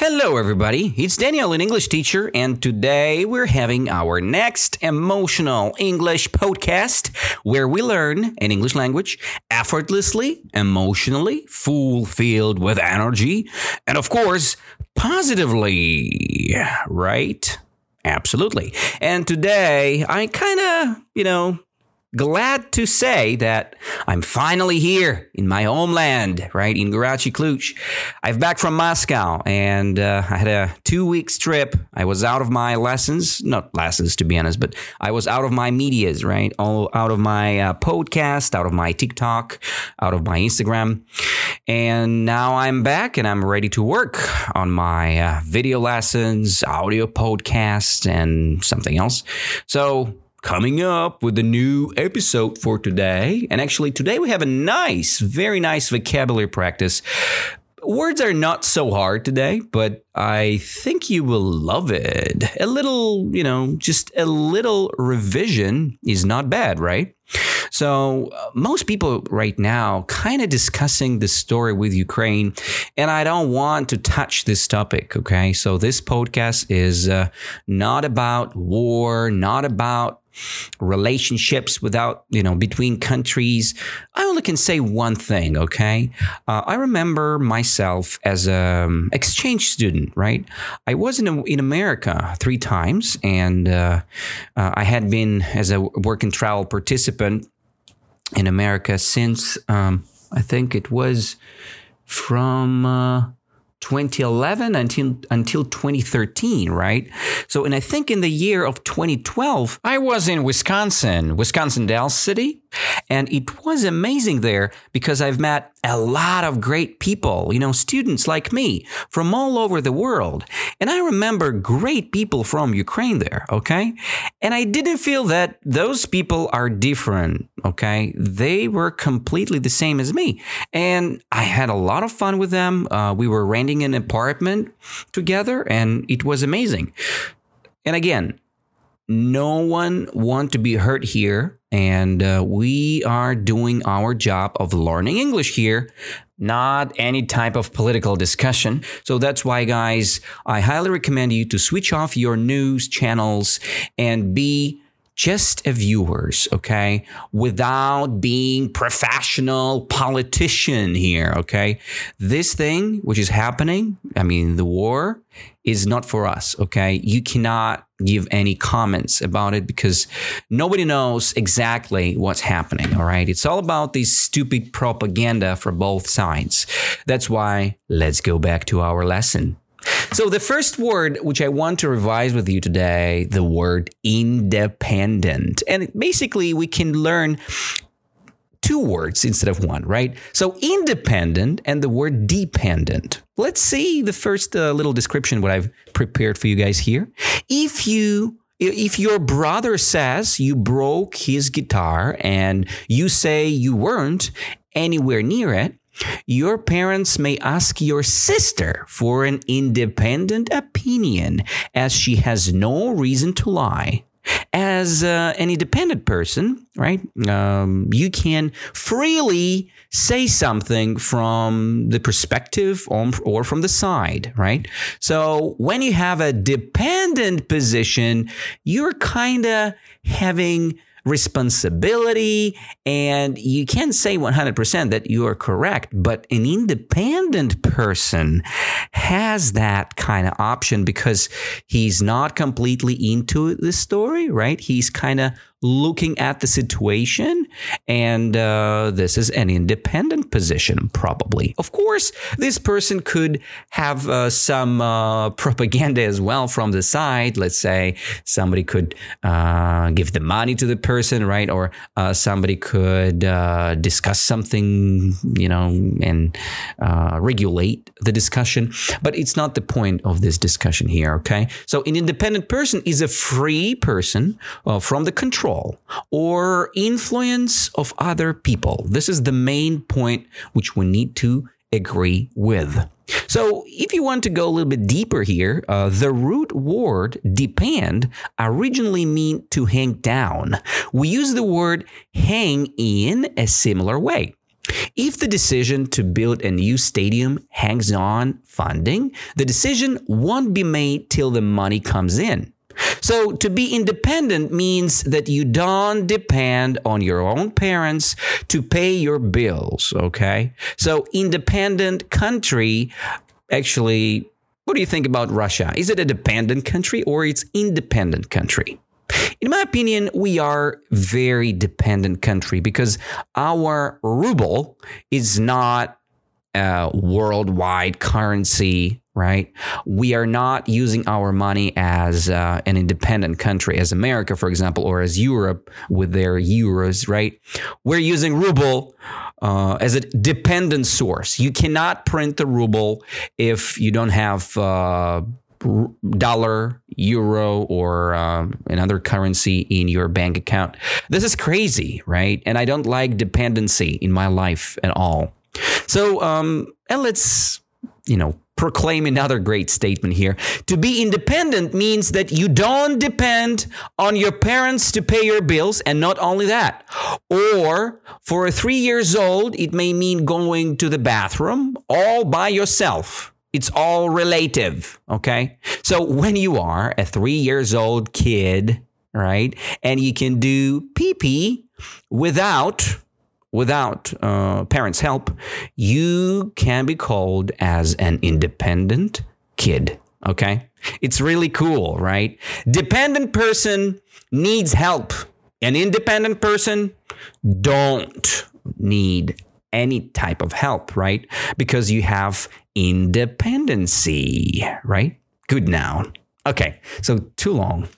Hello, everybody. It's Daniel, an English teacher, and today we're having our next emotional English podcast where we learn an English language effortlessly, emotionally, fulfilled with energy, and of course, positively. Right? Absolutely. And today I kind of, you know, glad to say that I'm finally here in my homeland, right in Garachi Cluj. I've back from Moscow and uh, I had a two weeks trip. I was out of my lessons, not lessons to be honest, but I was out of my medias, right? All out of my uh, podcast, out of my TikTok, out of my Instagram. And now I'm back and I'm ready to work on my uh, video lessons, audio podcast, and something else. So coming up with a new episode for today. And actually, today we have a nice, very nice vocabulary practice. Words are not so hard today, but I think you will love it. A little, you know, just a little revision is not bad, right? So, uh, most people right now kind of discussing the story with Ukraine, and I don't want to touch this topic, okay? So, this podcast is uh, not about war, not about relationships without, you know, between countries. I only can say one thing, okay? Uh, I remember myself as an um, exchange student, right? I was in, in America three times, and uh, uh, I had been as a work and travel participant in America since um, I think it was from uh, 2011 until until 2013, right? So, and I think in the year of 2012, I was in Wisconsin, Wisconsin Dells City, and it was amazing there because I've met a lot of great people, you know, students like me from all over the world. And I remember great people from Ukraine there, okay? And I didn't feel that those people are different, okay? They were completely the same as me. And I had a lot of fun with them. Uh, we were renting an apartment together and it was amazing. And again, no one want to be hurt here and uh, we are doing our job of learning english here not any type of political discussion. So that's why guys i highly recommend you to switch off your news channels and be just a viewers, okay? Without being professional politician here, okay? This thing which is happening, I mean the war is not for us, okay? You cannot give any comments about it because nobody knows exactly what's happening, all right? It's all about this stupid propaganda for both sides. That's why let's go back to our lesson. So the first word which I want to revise with you today, the word independent. And basically we can learn two words instead of one, right? So independent and the word dependent. Let's see the first uh, little description what I've prepared for you guys here. If you if your brother says you broke his guitar and you say you weren't anywhere near it, your parents may ask your sister for an independent opinion as she has no reason to lie. As uh, an independent person, right, um, you can freely say something from the perspective or from the side, right? So when you have a dependent position, you're kind of having responsibility and you can say 100% that you are correct but an independent person has that kind of option because he's not completely into the story right? He's kind of looking at the situation. And uh, this is an independent position, probably. Of course, this person could have uh, some uh, propaganda as well from the side. Let's say somebody could uh, give the money to the person, right? Or uh, somebody could uh, discuss something, you know, and regulate the discussion. But it's not the point of this discussion here, okay? So, an independent person is a free person from the control control or influence of other people. This is the main point which we need to agree with. So, if you want to go a little bit deeper here, uh, the root word depend originally mean to hang down. We use the word hang in a similar way. if the decision to build a new stadium hangs on funding, the decision won't be made till the money comes in. So to be independent means that you don't depend on your own parents to pay your bills, okay? So independent country actually what do you think about Russia? Is it a dependent country or it's independent country? In my opinion, we are very dependent country because our ruble is not a worldwide currency right? We are not using our money as uh, an independent country, as America, for example, or as Europe with their euros, right? We're using ruble uh, as a dependent source. You cannot print the ruble if you don't have. Uh, dollar, euro, or um, another currency in your bank account. This is crazy, right? And I don't like dependency in my life at all. So, um, and let's, you know, proclaim another great statement here. To be independent means that you don't depend on your parents to pay your bills, and not only that. Or for a three years old, it may mean going to the bathroom all by yourself. It's all relative, okay? So when you are a three years old kid, right, and you can do pee pee without without uh, parents' help, you can be called as an independent kid. Okay. It's really cool, right? Dependent person needs help. An independent person don't need any type of help, right? Because you have independency, right? Good noun. Okay, so too long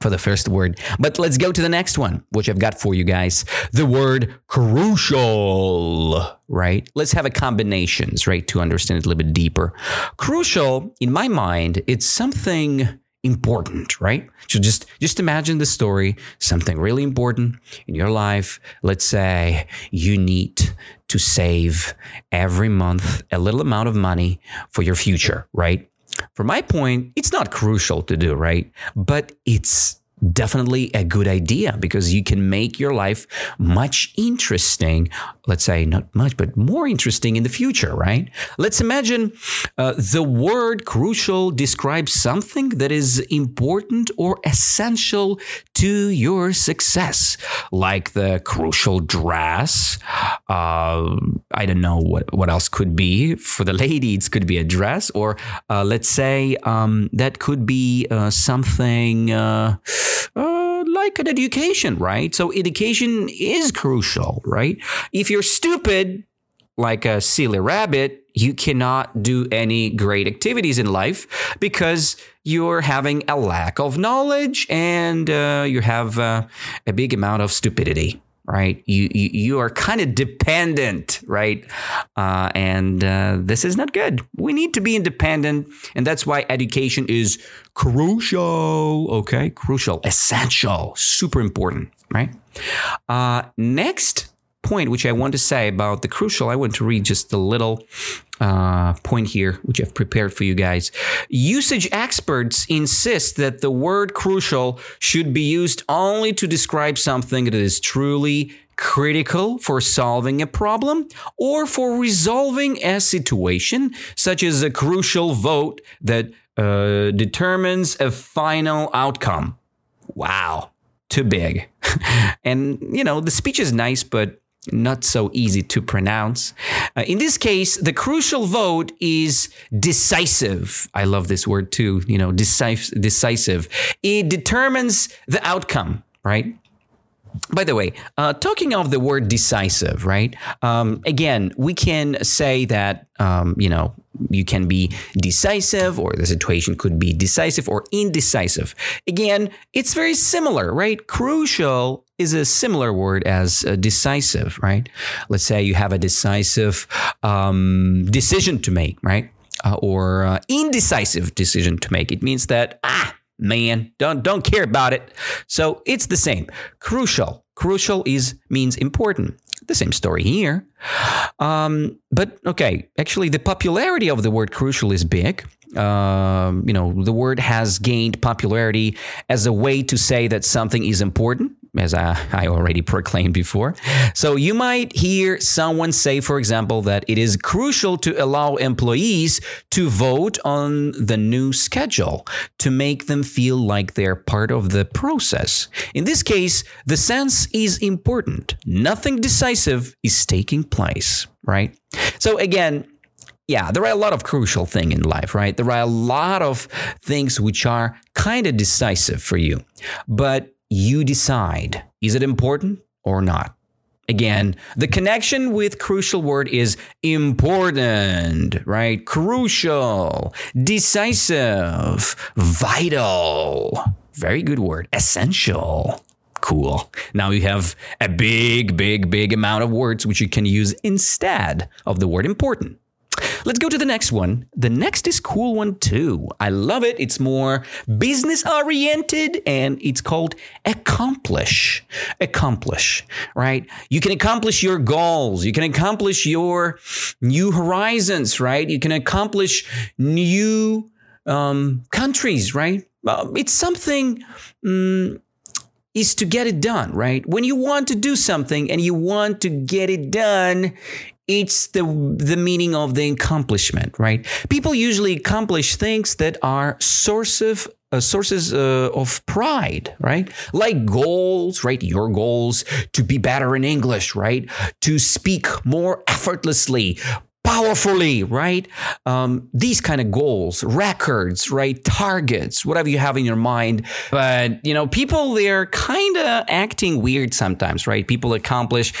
for the first word. But let's go to the next one, which I've got for you guys. The word crucial, right? Let's have a combinations, right, to understand it a little bit deeper. Crucial, in my mind, it's something important, right? So just just imagine the story, something really important in your life. Let's say you need to save every month a little amount of money for your future, right? From my point, it's not crucial to do, right? But it's definitely a good idea because you can make your life much interesting. Let's say not much, but more interesting in the future, right? Let's imagine uh, the word crucial describes something that is important or essential to your success, like the crucial dress. Uh, I don't know what, what else could be. For the ladies, could be a dress, or uh, let's say um, that could be uh, something uh, uh, like an education, right? So education is crucial, right? If you're stupid, like a silly rabbit, you cannot do any great activities in life because you're having a lack of knowledge and uh, you have uh, a big amount of stupidity right? You you, you are kind of dependent, right? Uh, and uh, this is not good. We need to be independent, and that's why education is crucial. Okay, crucial, essential, super important, right? Uh, next point, which I want to say about the crucial, I want to read just a little uh, point here, which I've prepared for you guys. Usage experts insist that the word crucial should be used only to describe something that is truly critical for solving a problem or for resolving a situation, such as a crucial vote that uh, determines a final outcome. Wow, too big. and, you know, the speech is nice, but not so easy to pronounce. Uh, in this case, the crucial vote is decisive. I love this word too, you know, decisive. decisive. It determines the outcome, right? By the way, uh, talking of the word decisive, right? Um, again, we can say that, um, you know, you can be decisive or the situation could be decisive or indecisive. Again, it's very similar, right? Crucial is a similar word as uh, decisive, right? Let's say you have a decisive um, decision to make, right? Uh, or uh, indecisive decision to make. It means that, ah, man, don't, don't care about it. So it's the same. Crucial. Crucial is means important. The same story here. Um, but okay, actually, the popularity of the word crucial is big. Um, you know, the word has gained popularity as a way to say that something is important as I, I already proclaimed before. So you might hear someone say, for example, that it is crucial to allow employees to vote on the new schedule to make them feel like they're part of the process. In this case, the sense is important. Nothing decisive is taking place, right? So again, yeah, there are a lot of crucial things in life, right? There are a lot of things which are kind of decisive for you, but you decide is it important or not? Again, the connection with crucial word is important, right? Crucial, decisive, vital. Very good word. Essential. Cool. Now you have a big, big, big amount of words which you can use instead of the word important. Let's go to the next one. The next is cool one too. I love it. It's more business oriented and it's called accomplish. Accomplish, right? You can accomplish your goals. You can accomplish your new horizons, right? You can accomplish new um, countries, right? It's something. Um, is to get it done, right? When you want to do something and you want to get it done, it's the the meaning of the accomplishment, right? People usually accomplish things that are source of uh, sources uh, of pride, right? Like goals, right? Your goals to be better in English, right? To speak more effortlessly, powerfully, right? Um, these kind of goals, records, right? Targets, whatever you have in your mind. But, you know, people, they're kind of acting weird sometimes, right? People accomplish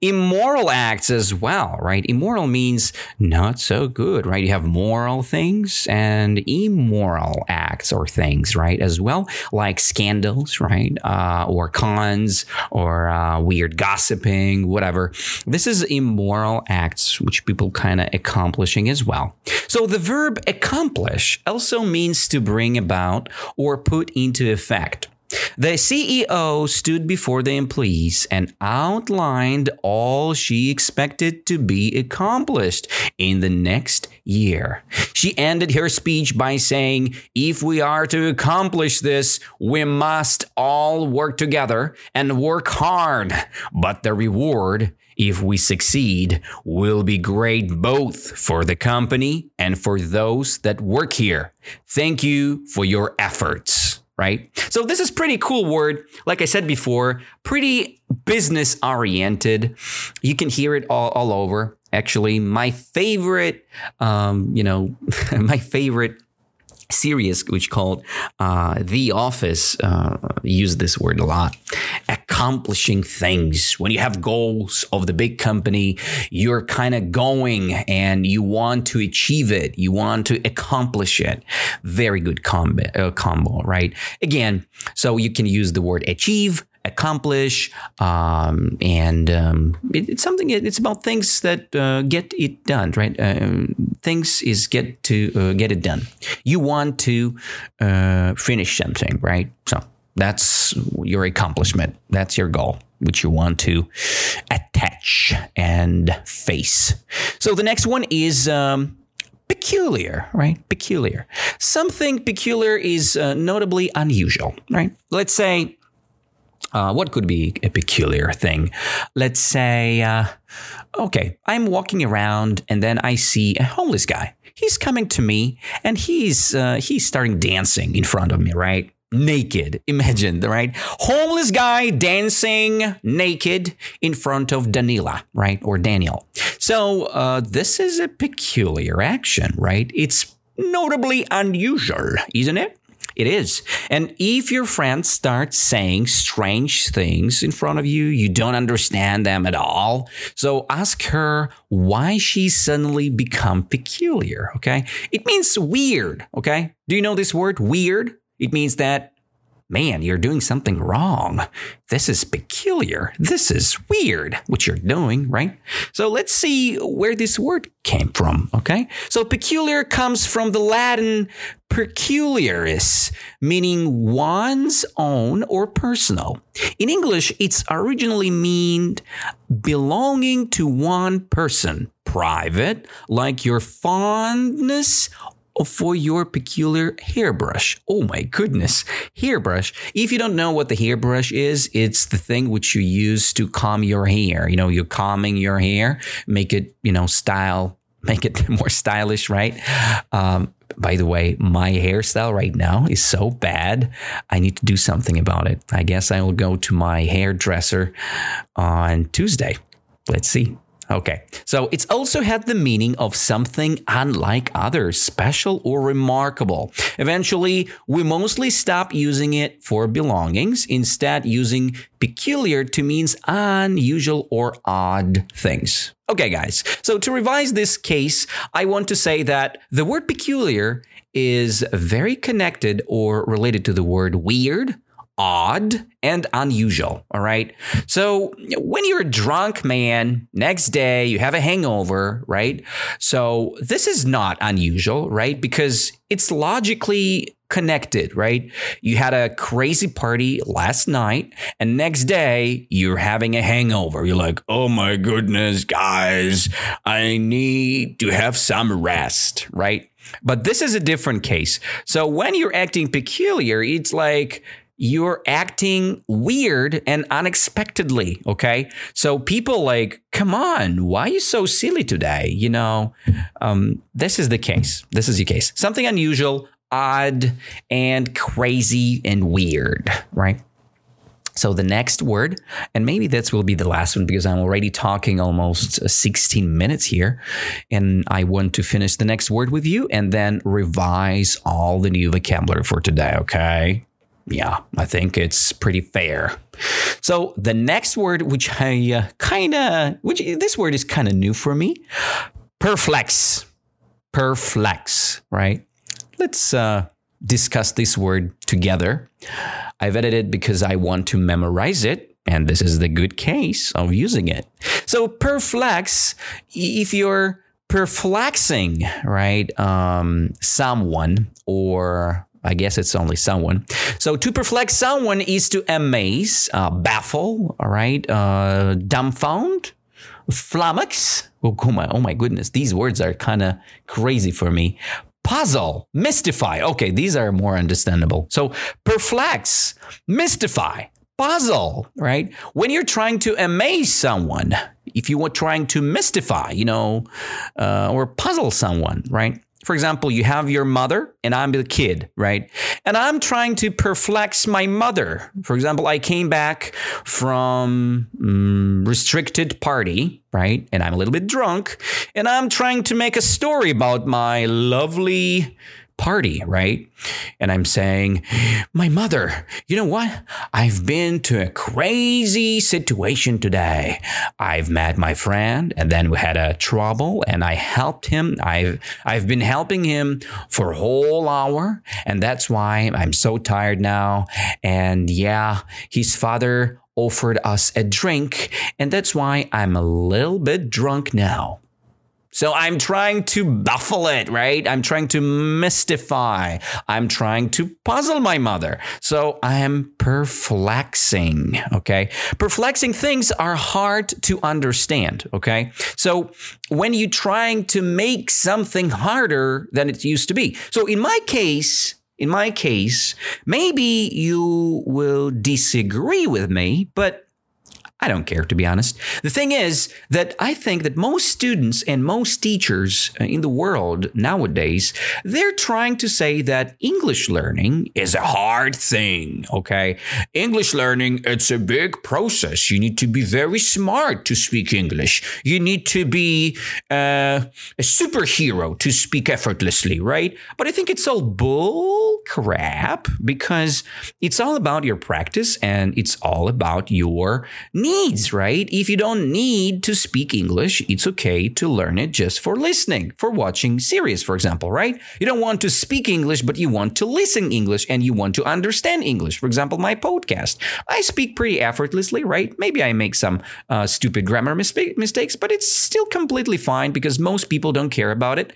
immoral acts as well, right? Immoral means not so good, right? You have moral things and immoral acts or things, right? As well, like scandals, right? Uh, or cons or uh, weird gossiping, whatever. This is immoral acts, which people kind kind of accomplishing as well. So the verb accomplish also means to bring about or put into effect. The CEO stood before the employees and outlined all she expected to be accomplished in the next year. She ended her speech by saying, If we are to accomplish this, we must all work together and work hard, but the reward if we succeed, will be great both for the company and for those that work here. Thank you for your efforts. Right? So, this is pretty cool word. Like I said before, pretty business oriented. You can hear it all, all over. Actually, my favorite, um, you know, my favorite series which called uh, The Office uh, use this word a lot. Accomplishing things. When you have goals of the big company, you're kind of going and you want to achieve it. You want to accomplish it. Very good uh, combo, right? Again, so you can use the word achieve, accomplish, um, and um, it, it's something. It's about things that uh, get it done, right? Uh, things is get to uh, get it done. You want to uh, finish something, right? So that's your accomplishment. That's your goal, which you want to attach and face. So the next one is. Um, peculiar, right? Peculiar. Something peculiar is uh, notably unusual, right? Let's say uh, what could be a peculiar thing? Let's say, uh, okay, I'm walking around and then I see a homeless guy. He's coming to me and he's uh, he's starting dancing in front of me, right? Naked. Imagine, right? Homeless guy dancing naked in front of Danila, right? Or Daniel. So uh, this is a peculiar action, right? It's notably unusual, isn't it? It is. And if your friend starts saying strange things in front of you, you don't understand them at all. So ask her why she suddenly become peculiar. Okay. It means weird. Okay. Do you know this word weird? It means that man, you're doing something wrong. This is peculiar. This is weird, what you're doing, right? So let's see where this word came from, okay? So peculiar comes from the Latin peculiaris, meaning one's own or personal. In English, it's originally meant belonging to one person, private, like your fondness for your peculiar hairbrush. Oh my goodness, hairbrush. If you don't know what the hairbrush is, it's the thing which you use to comb your hair. You know, you're combing your hair, make it, you know, style, make it more stylish, right? Um, by the way, my hairstyle right now is so bad. I need to do something about it. I guess I will go to my hairdresser on Tuesday. Let's see. Okay, so it's also had the meaning of something unlike others, special or remarkable. Eventually, we mostly stop using it for belongings, instead, using peculiar to means unusual or odd things. Okay, guys, so to revise this case, I want to say that the word peculiar is very connected or related to the word weird odd and unusual. All right. So when you're a drunk, man, next day you have a hangover, right? So this is not unusual, right? Because it's logically connected, right? You had a crazy party last night and next day you're having a hangover. You're like, oh my goodness, guys, I need to have some rest, right? But this is a different case. So when you're acting peculiar, it's like, you're acting weird and unexpectedly. Okay. So people like, come on, why are you so silly today? You know, um, this is the case. This is the case. Something unusual, odd, and crazy and weird, right? So the next word, and maybe this will be the last one because I'm already talking almost 16 minutes here. And I want to finish the next word with you and then revise all the new vocabulary for today. Okay yeah, I think it's pretty fair. So the next word, which I uh, kind of, which this word is kind of new for me, perplex, perplex, right? Let's uh, discuss this word together. I've edited because I want to memorize it, and this is the good case of using it. So perplex, if you're perplexing, right, um, someone or I guess it's only someone. So to perplex someone is to amaze, uh, baffle, all right, uh, dumbfound, flummox. Oh, oh my, oh my goodness, these words are kind of crazy for me. Puzzle, mystify. Okay, these are more understandable. So perplex, mystify, puzzle, right? When you're trying to amaze someone, if you were trying to mystify, you know, uh, or puzzle someone, right? For example, you have your mother and I'm the kid, right? And I'm trying to perplex my mother. For example, I came back from um, restricted party, right? And I'm a little bit drunk and I'm trying to make a story about my lovely party, right? And I'm saying, My mother, you know what? I've been to a crazy situation today. I've met my friend and then we had a trouble and I helped him. I've I've been helping him for a whole hour, and that's why I'm so tired now. And yeah, his father offered us a drink, and that's why I'm a little bit drunk now. So I'm trying to baffle it, right? I'm trying to mystify. I'm trying to puzzle my mother. So I am perplexing, okay? Perplexing things are hard to understand, okay? So when you're trying to make something harder than it used to be. So in my case, in my case, maybe you will disagree with me, but I don't care, to be honest. The thing is that I think that most students and most teachers in the world nowadays, they're trying to say that English learning is a hard thing, okay? English learning, it's a big process. You need to be very smart to speak English. You need to be uh, a superhero to speak effortlessly, right? But I think it's all bull crap because it's all about your practice and it's all about your needs needs, right? If you don't need to speak English, it's okay to learn it just for listening, for watching series, for example, right? You don't want to speak English, but you want to listen English and you want to understand English. For example, my podcast. I speak pretty effortlessly, right? Maybe I make some uh, stupid grammar mistakes, but it's still completely fine because most people don't care about it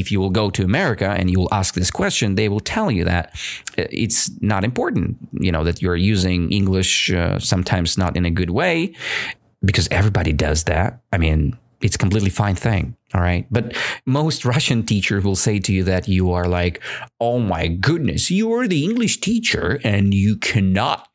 if you will go to America and you will ask this question, they will tell you that uh, it's not important, you know, that you're using English uh, sometimes not in a good way because everybody does that. I mean, it's completely fine thing. All right. But most Russian teachers will say to you that you are like, oh my goodness, you are the English teacher and you cannot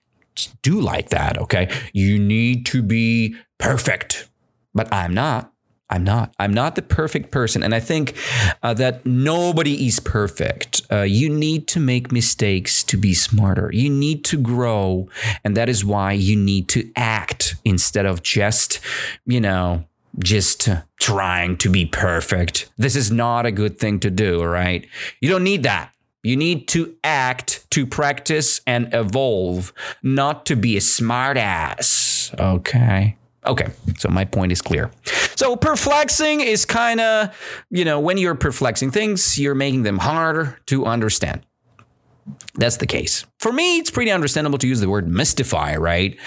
do like that. Okay. You need to be perfect. But I'm not. I'm not. I'm not the perfect person. And I think uh, that nobody is perfect. Uh, you need to make mistakes to be smarter. You need to grow. And that is why you need to act instead of just, you know, just trying to be perfect. This is not a good thing to do, right? You don't need that. You need to act to practice and evolve, not to be a smartass. Okay. Okay, so my point is clear. So perplexing is kind of, you know, when you're perplexing things, you're making them harder to understand. That's the case. For me, it's pretty understandable to use the word mystify, right?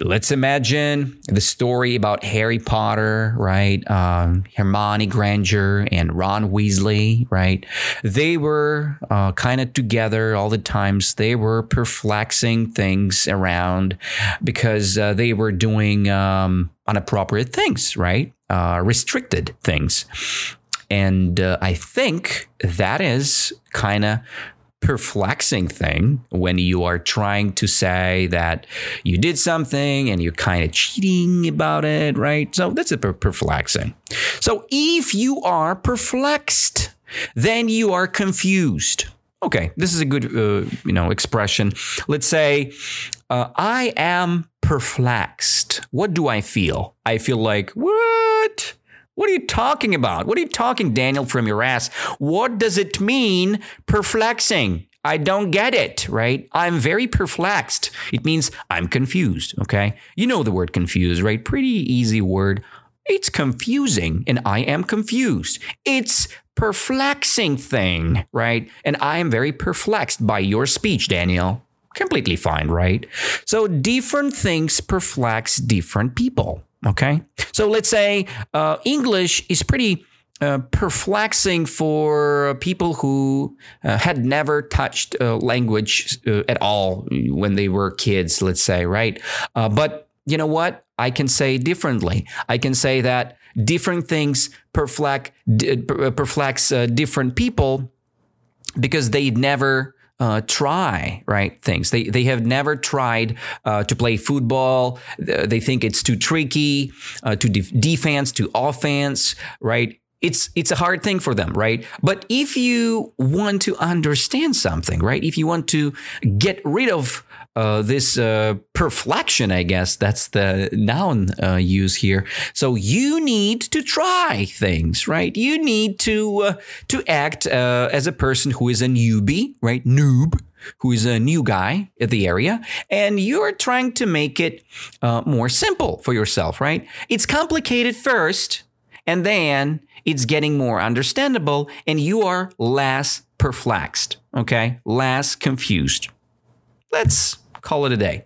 Let's imagine the story about Harry Potter, right? Um, Hermione Granger and Ron Weasley, right? They were uh, kind of together all the times. They were perplexing things around because uh, they were doing um, inappropriate things, right? Uh, restricted things. And uh, I think that is kind of perplexing thing when you are trying to say that you did something and you're kind of cheating about it, right? So that's a perplexing. So if you are perplexed, then you are confused. Okay, this is a good uh, you know expression. Let's say uh, I am perplexed. What do I feel? I feel like what? What are you talking about? What are you talking, Daniel, from your ass? What does it mean, perplexing? I don't get it, right? I'm very perplexed. It means I'm confused, okay? You know the word confused, right? Pretty easy word. It's confusing and I am confused. It's perplexing thing, right? And I am very perplexed by your speech, Daniel. Completely fine, right? So different things perplex different people. Okay. So let's say uh, English is pretty uh, perplexing for people who uh, had never touched uh, language uh, at all when they were kids, let's say, right? Uh, but you know what? I can say differently. I can say that different things perplex, perplex different people because they never uh, try right things. They they have never tried uh, to play football. They think it's too tricky, uh, to def- defense, to offense, right? It's it's a hard thing for them, right? But if you want to understand something, right? If you want to get rid of uh, this uh, perflection, I guess that's the noun uh, use here. So you need to try things, right? You need to uh, to act uh, as a person who is a newbie, right? Noob, who is a new guy at the area, and you're trying to make it more simple for yourself, right? It's complicated first, and then it's getting more understandable, and you are less perplexed, okay? Less confused. Let's call it a day.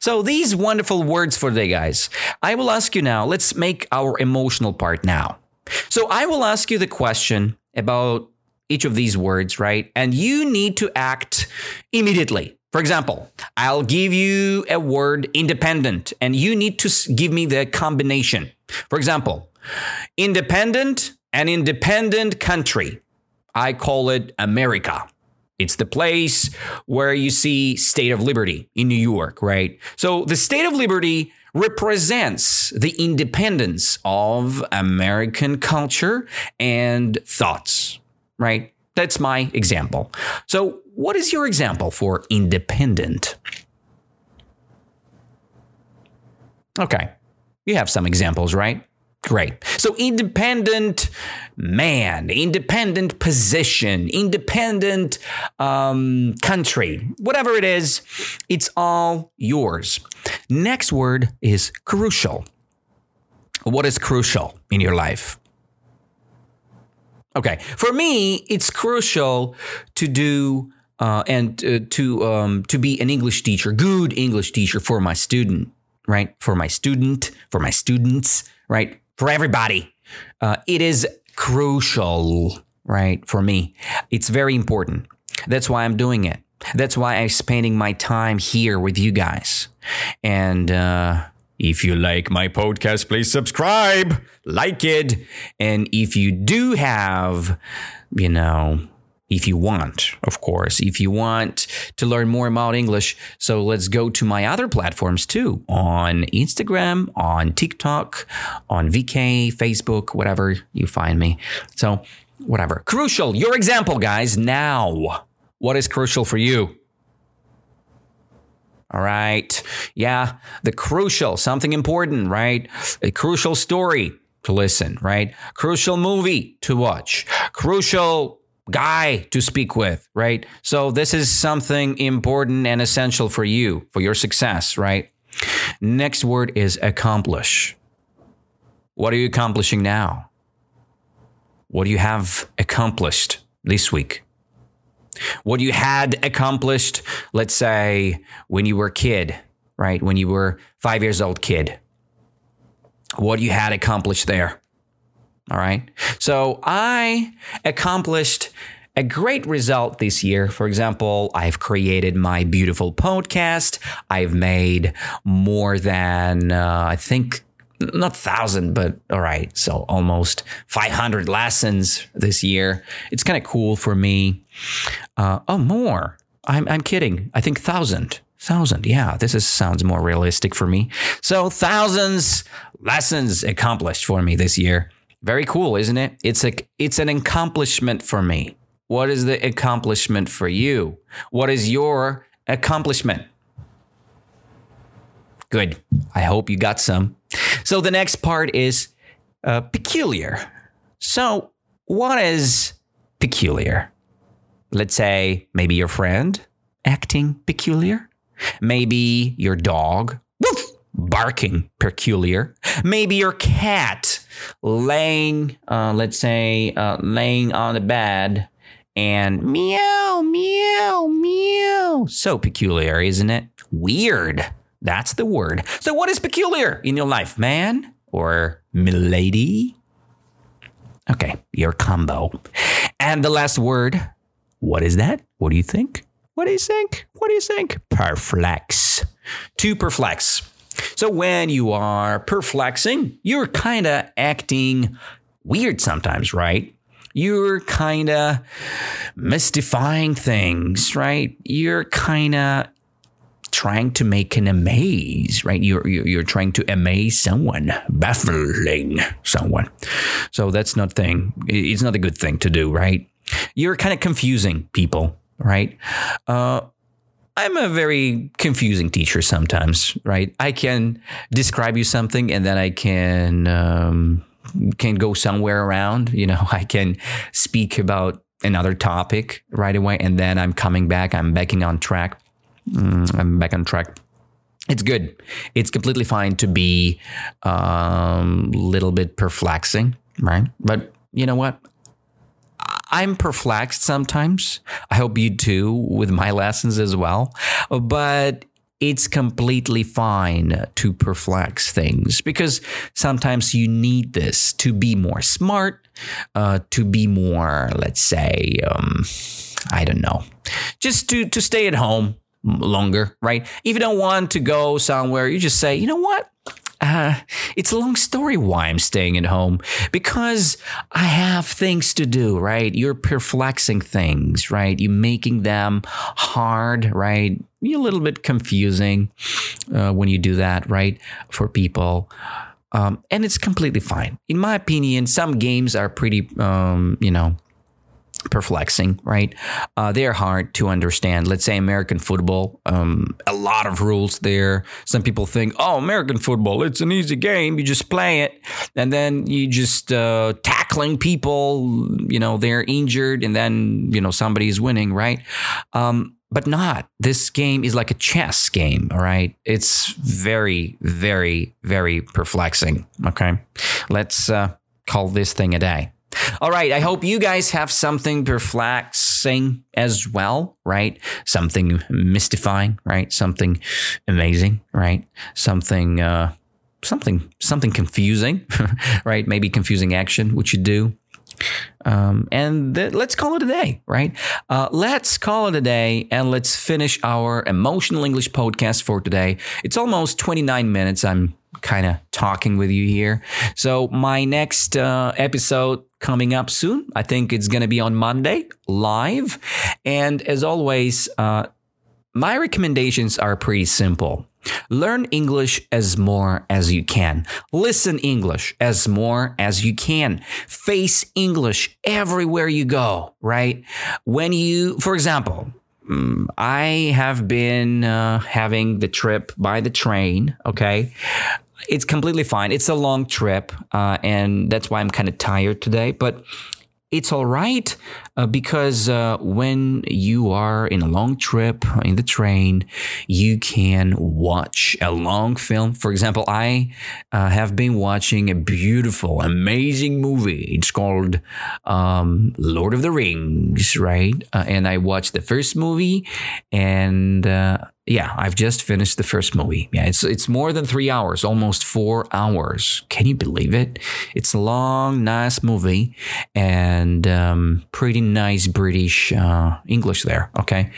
So these wonderful words for today, guys. I will ask you now, let's make our emotional part now. So I will ask you the question about each of these words, right? And you need to act immediately. For example, I'll give you a word independent and you need to give me the combination. For example, independent, an independent country. I call it America. It's the place where you see State of Liberty in New York, right? So the State of Liberty represents the independence of American culture and thoughts, right? That's my example. So, what is your example for independent? Okay, you have some examples, right? Great. So, independent man, independent position, independent um, country, whatever it is, it's all yours. Next word is crucial. What is crucial in your life? Okay, for me, it's crucial to do uh, and uh, to um, to be an English teacher, good English teacher for my student, right? For my student, for my students, right? For everybody. Uh, it is crucial, right? For me, it's very important. That's why I'm doing it. That's why I'm spending my time here with you guys. And, uh, If you like my podcast, please subscribe, like it. And if you do have, you know, if you want, of course, if you want to learn more about English. So let's go to my other platforms too on Instagram, on TikTok, on VK, Facebook, whatever you find me. So, whatever. Crucial, your example, guys. Now, what is crucial for you? All right. Yeah, the crucial, something important, right? A crucial story to listen, right? Crucial movie to watch. Crucial guy to speak with, right? So this is something important and essential for you, for your success, right? Next word is accomplish. What are you accomplishing now? What do you have accomplished this week? What you had accomplished, let's say, when you were a kid, right? When you were five years old kid. What you had accomplished there. All right. So I accomplished a great result this year. For example, I've created my beautiful podcast. I've made more than, uh, I think, not thousand, but all right. So almost 500 lessons this year. It's kind of cool for me. Uh, oh, more. I'm, I'm kidding. I think thousand. Thousand. Yeah, this is, sounds more realistic for me. So thousands lessons accomplished for me this year. Very cool, isn't it? It's a it's an accomplishment for me. What is the accomplishment for you? What is your accomplishment? Good. I hope you got some. So the next part is uh, peculiar. So what is peculiar? Let's say maybe your friend acting peculiar. Maybe your dog woof, barking peculiar. Maybe your cat laying, uh, let's say, uh, laying on the bed and meow, meow, meow. So peculiar, isn't it? Weird. That's the word. So, what is peculiar in your life, man or milady? Okay, your combo. And the last word, what is that? What do you think? What do you think? What do you think? Perplex. To perplex. So when you are perplexing, you're kind of acting weird sometimes, right? You're kind of mystifying things, right? You're kind of trying to make an amaze, right? You're, you're, you're trying to amaze someone, baffling someone. So that's not thing. It's not a good thing to do, right? You're kind of confusing people, right? Uh, I'm a very confusing teacher sometimes, right? I can describe you something and then I can um, can go somewhere around. You know, I can speak about another topic right away, and then I'm coming back. I'm backing on track. Mm, I'm back on track. It's good. It's completely fine to be a um, little bit perplexing, right? But you know what? I'm perplexed sometimes. I hope you too with my lessons as well. But it's completely fine to perplex things because sometimes you need this to be more smart, uh, to be more, let's say, um, I don't know, just to, to stay at home longer, right? If you don't want to go somewhere, you just say, you know what? Uh, it's a long story why I'm staying at home because I have things to do, right? You're perplexing things, right? You're making them hard, right? You're a little bit confusing uh, when you do that, right? For people. Um, and it's completely fine. In my opinion, some games are pretty, um, you know, perplexing, right? Uh, they're hard to understand. Let's say American football, um, a lot of rules there. Some people think, oh, American football, it's an easy game. You just play it, and then you just uh, tackling people. You know, they're injured, and then you know somebody's winning, right? Um, but not. This game is like a chess game, all right? It's very, very, very perplexing. Okay, let's uh, call this thing a day. All right. I hope you guys have something perplexing as well, right? Something mystifying, right? Something amazing, right? Something, uh, something, something confusing, right? Maybe confusing action, which you do. Um, and th- let's call it a day, right? Uh, let's call it a day and let's finish our emotional English podcast for today. It's almost 29 minutes. I'm kind of talking with you here. So, my next uh, episode coming up soon. I think it's going to be on Monday live. And as always, uh, my recommendations are pretty simple. Learn English as more as you can. Listen English as more as you can. Face English everywhere you go, right? When you, for example, mm, I have been uh, having the trip by the train, okay? It's completely fine. It's a long trip, uh, and that's why I'm kind of tired today. But it's all right uh, because uh, when you are in a long trip in the train, you can watch a long film. For example, I uh, have been watching a beautiful, amazing movie. It's called um, Lord of the Rings, right? Uh, and I watched the first movie and uh, yeah, I've just finished the first movie. Yeah, it's it's more than three hours, almost four hours. Can you believe it? It's a long, nice movie, and um, pretty nice British uh, English there. Okay,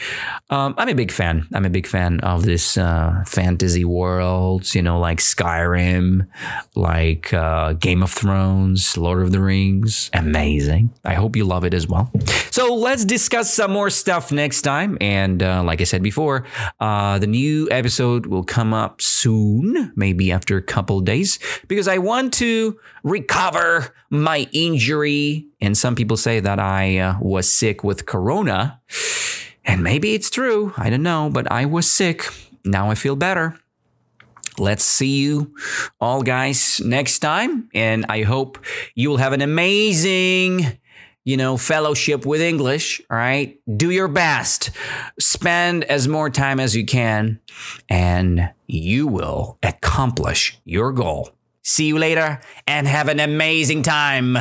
um, I'm a big fan. I'm a big fan of this uh, fantasy worlds. You know, like Skyrim, like uh, Game of Thrones, Lord of the Rings. Amazing. I hope you love it as well. So let's discuss some more stuff next time. And uh, like I said before. Uh, uh, the new episode will come up soon, maybe after a couple days, because I want to recover my injury. And some people say that I uh, was sick with corona. And maybe it's true. I don't know, but I was sick. Now I feel better. Let's see you all guys next time. And I hope you will have an amazing you know, fellowship with English, all right? Do your best. Spend as more time as you can and you will accomplish your goal. See you later and have an amazing time.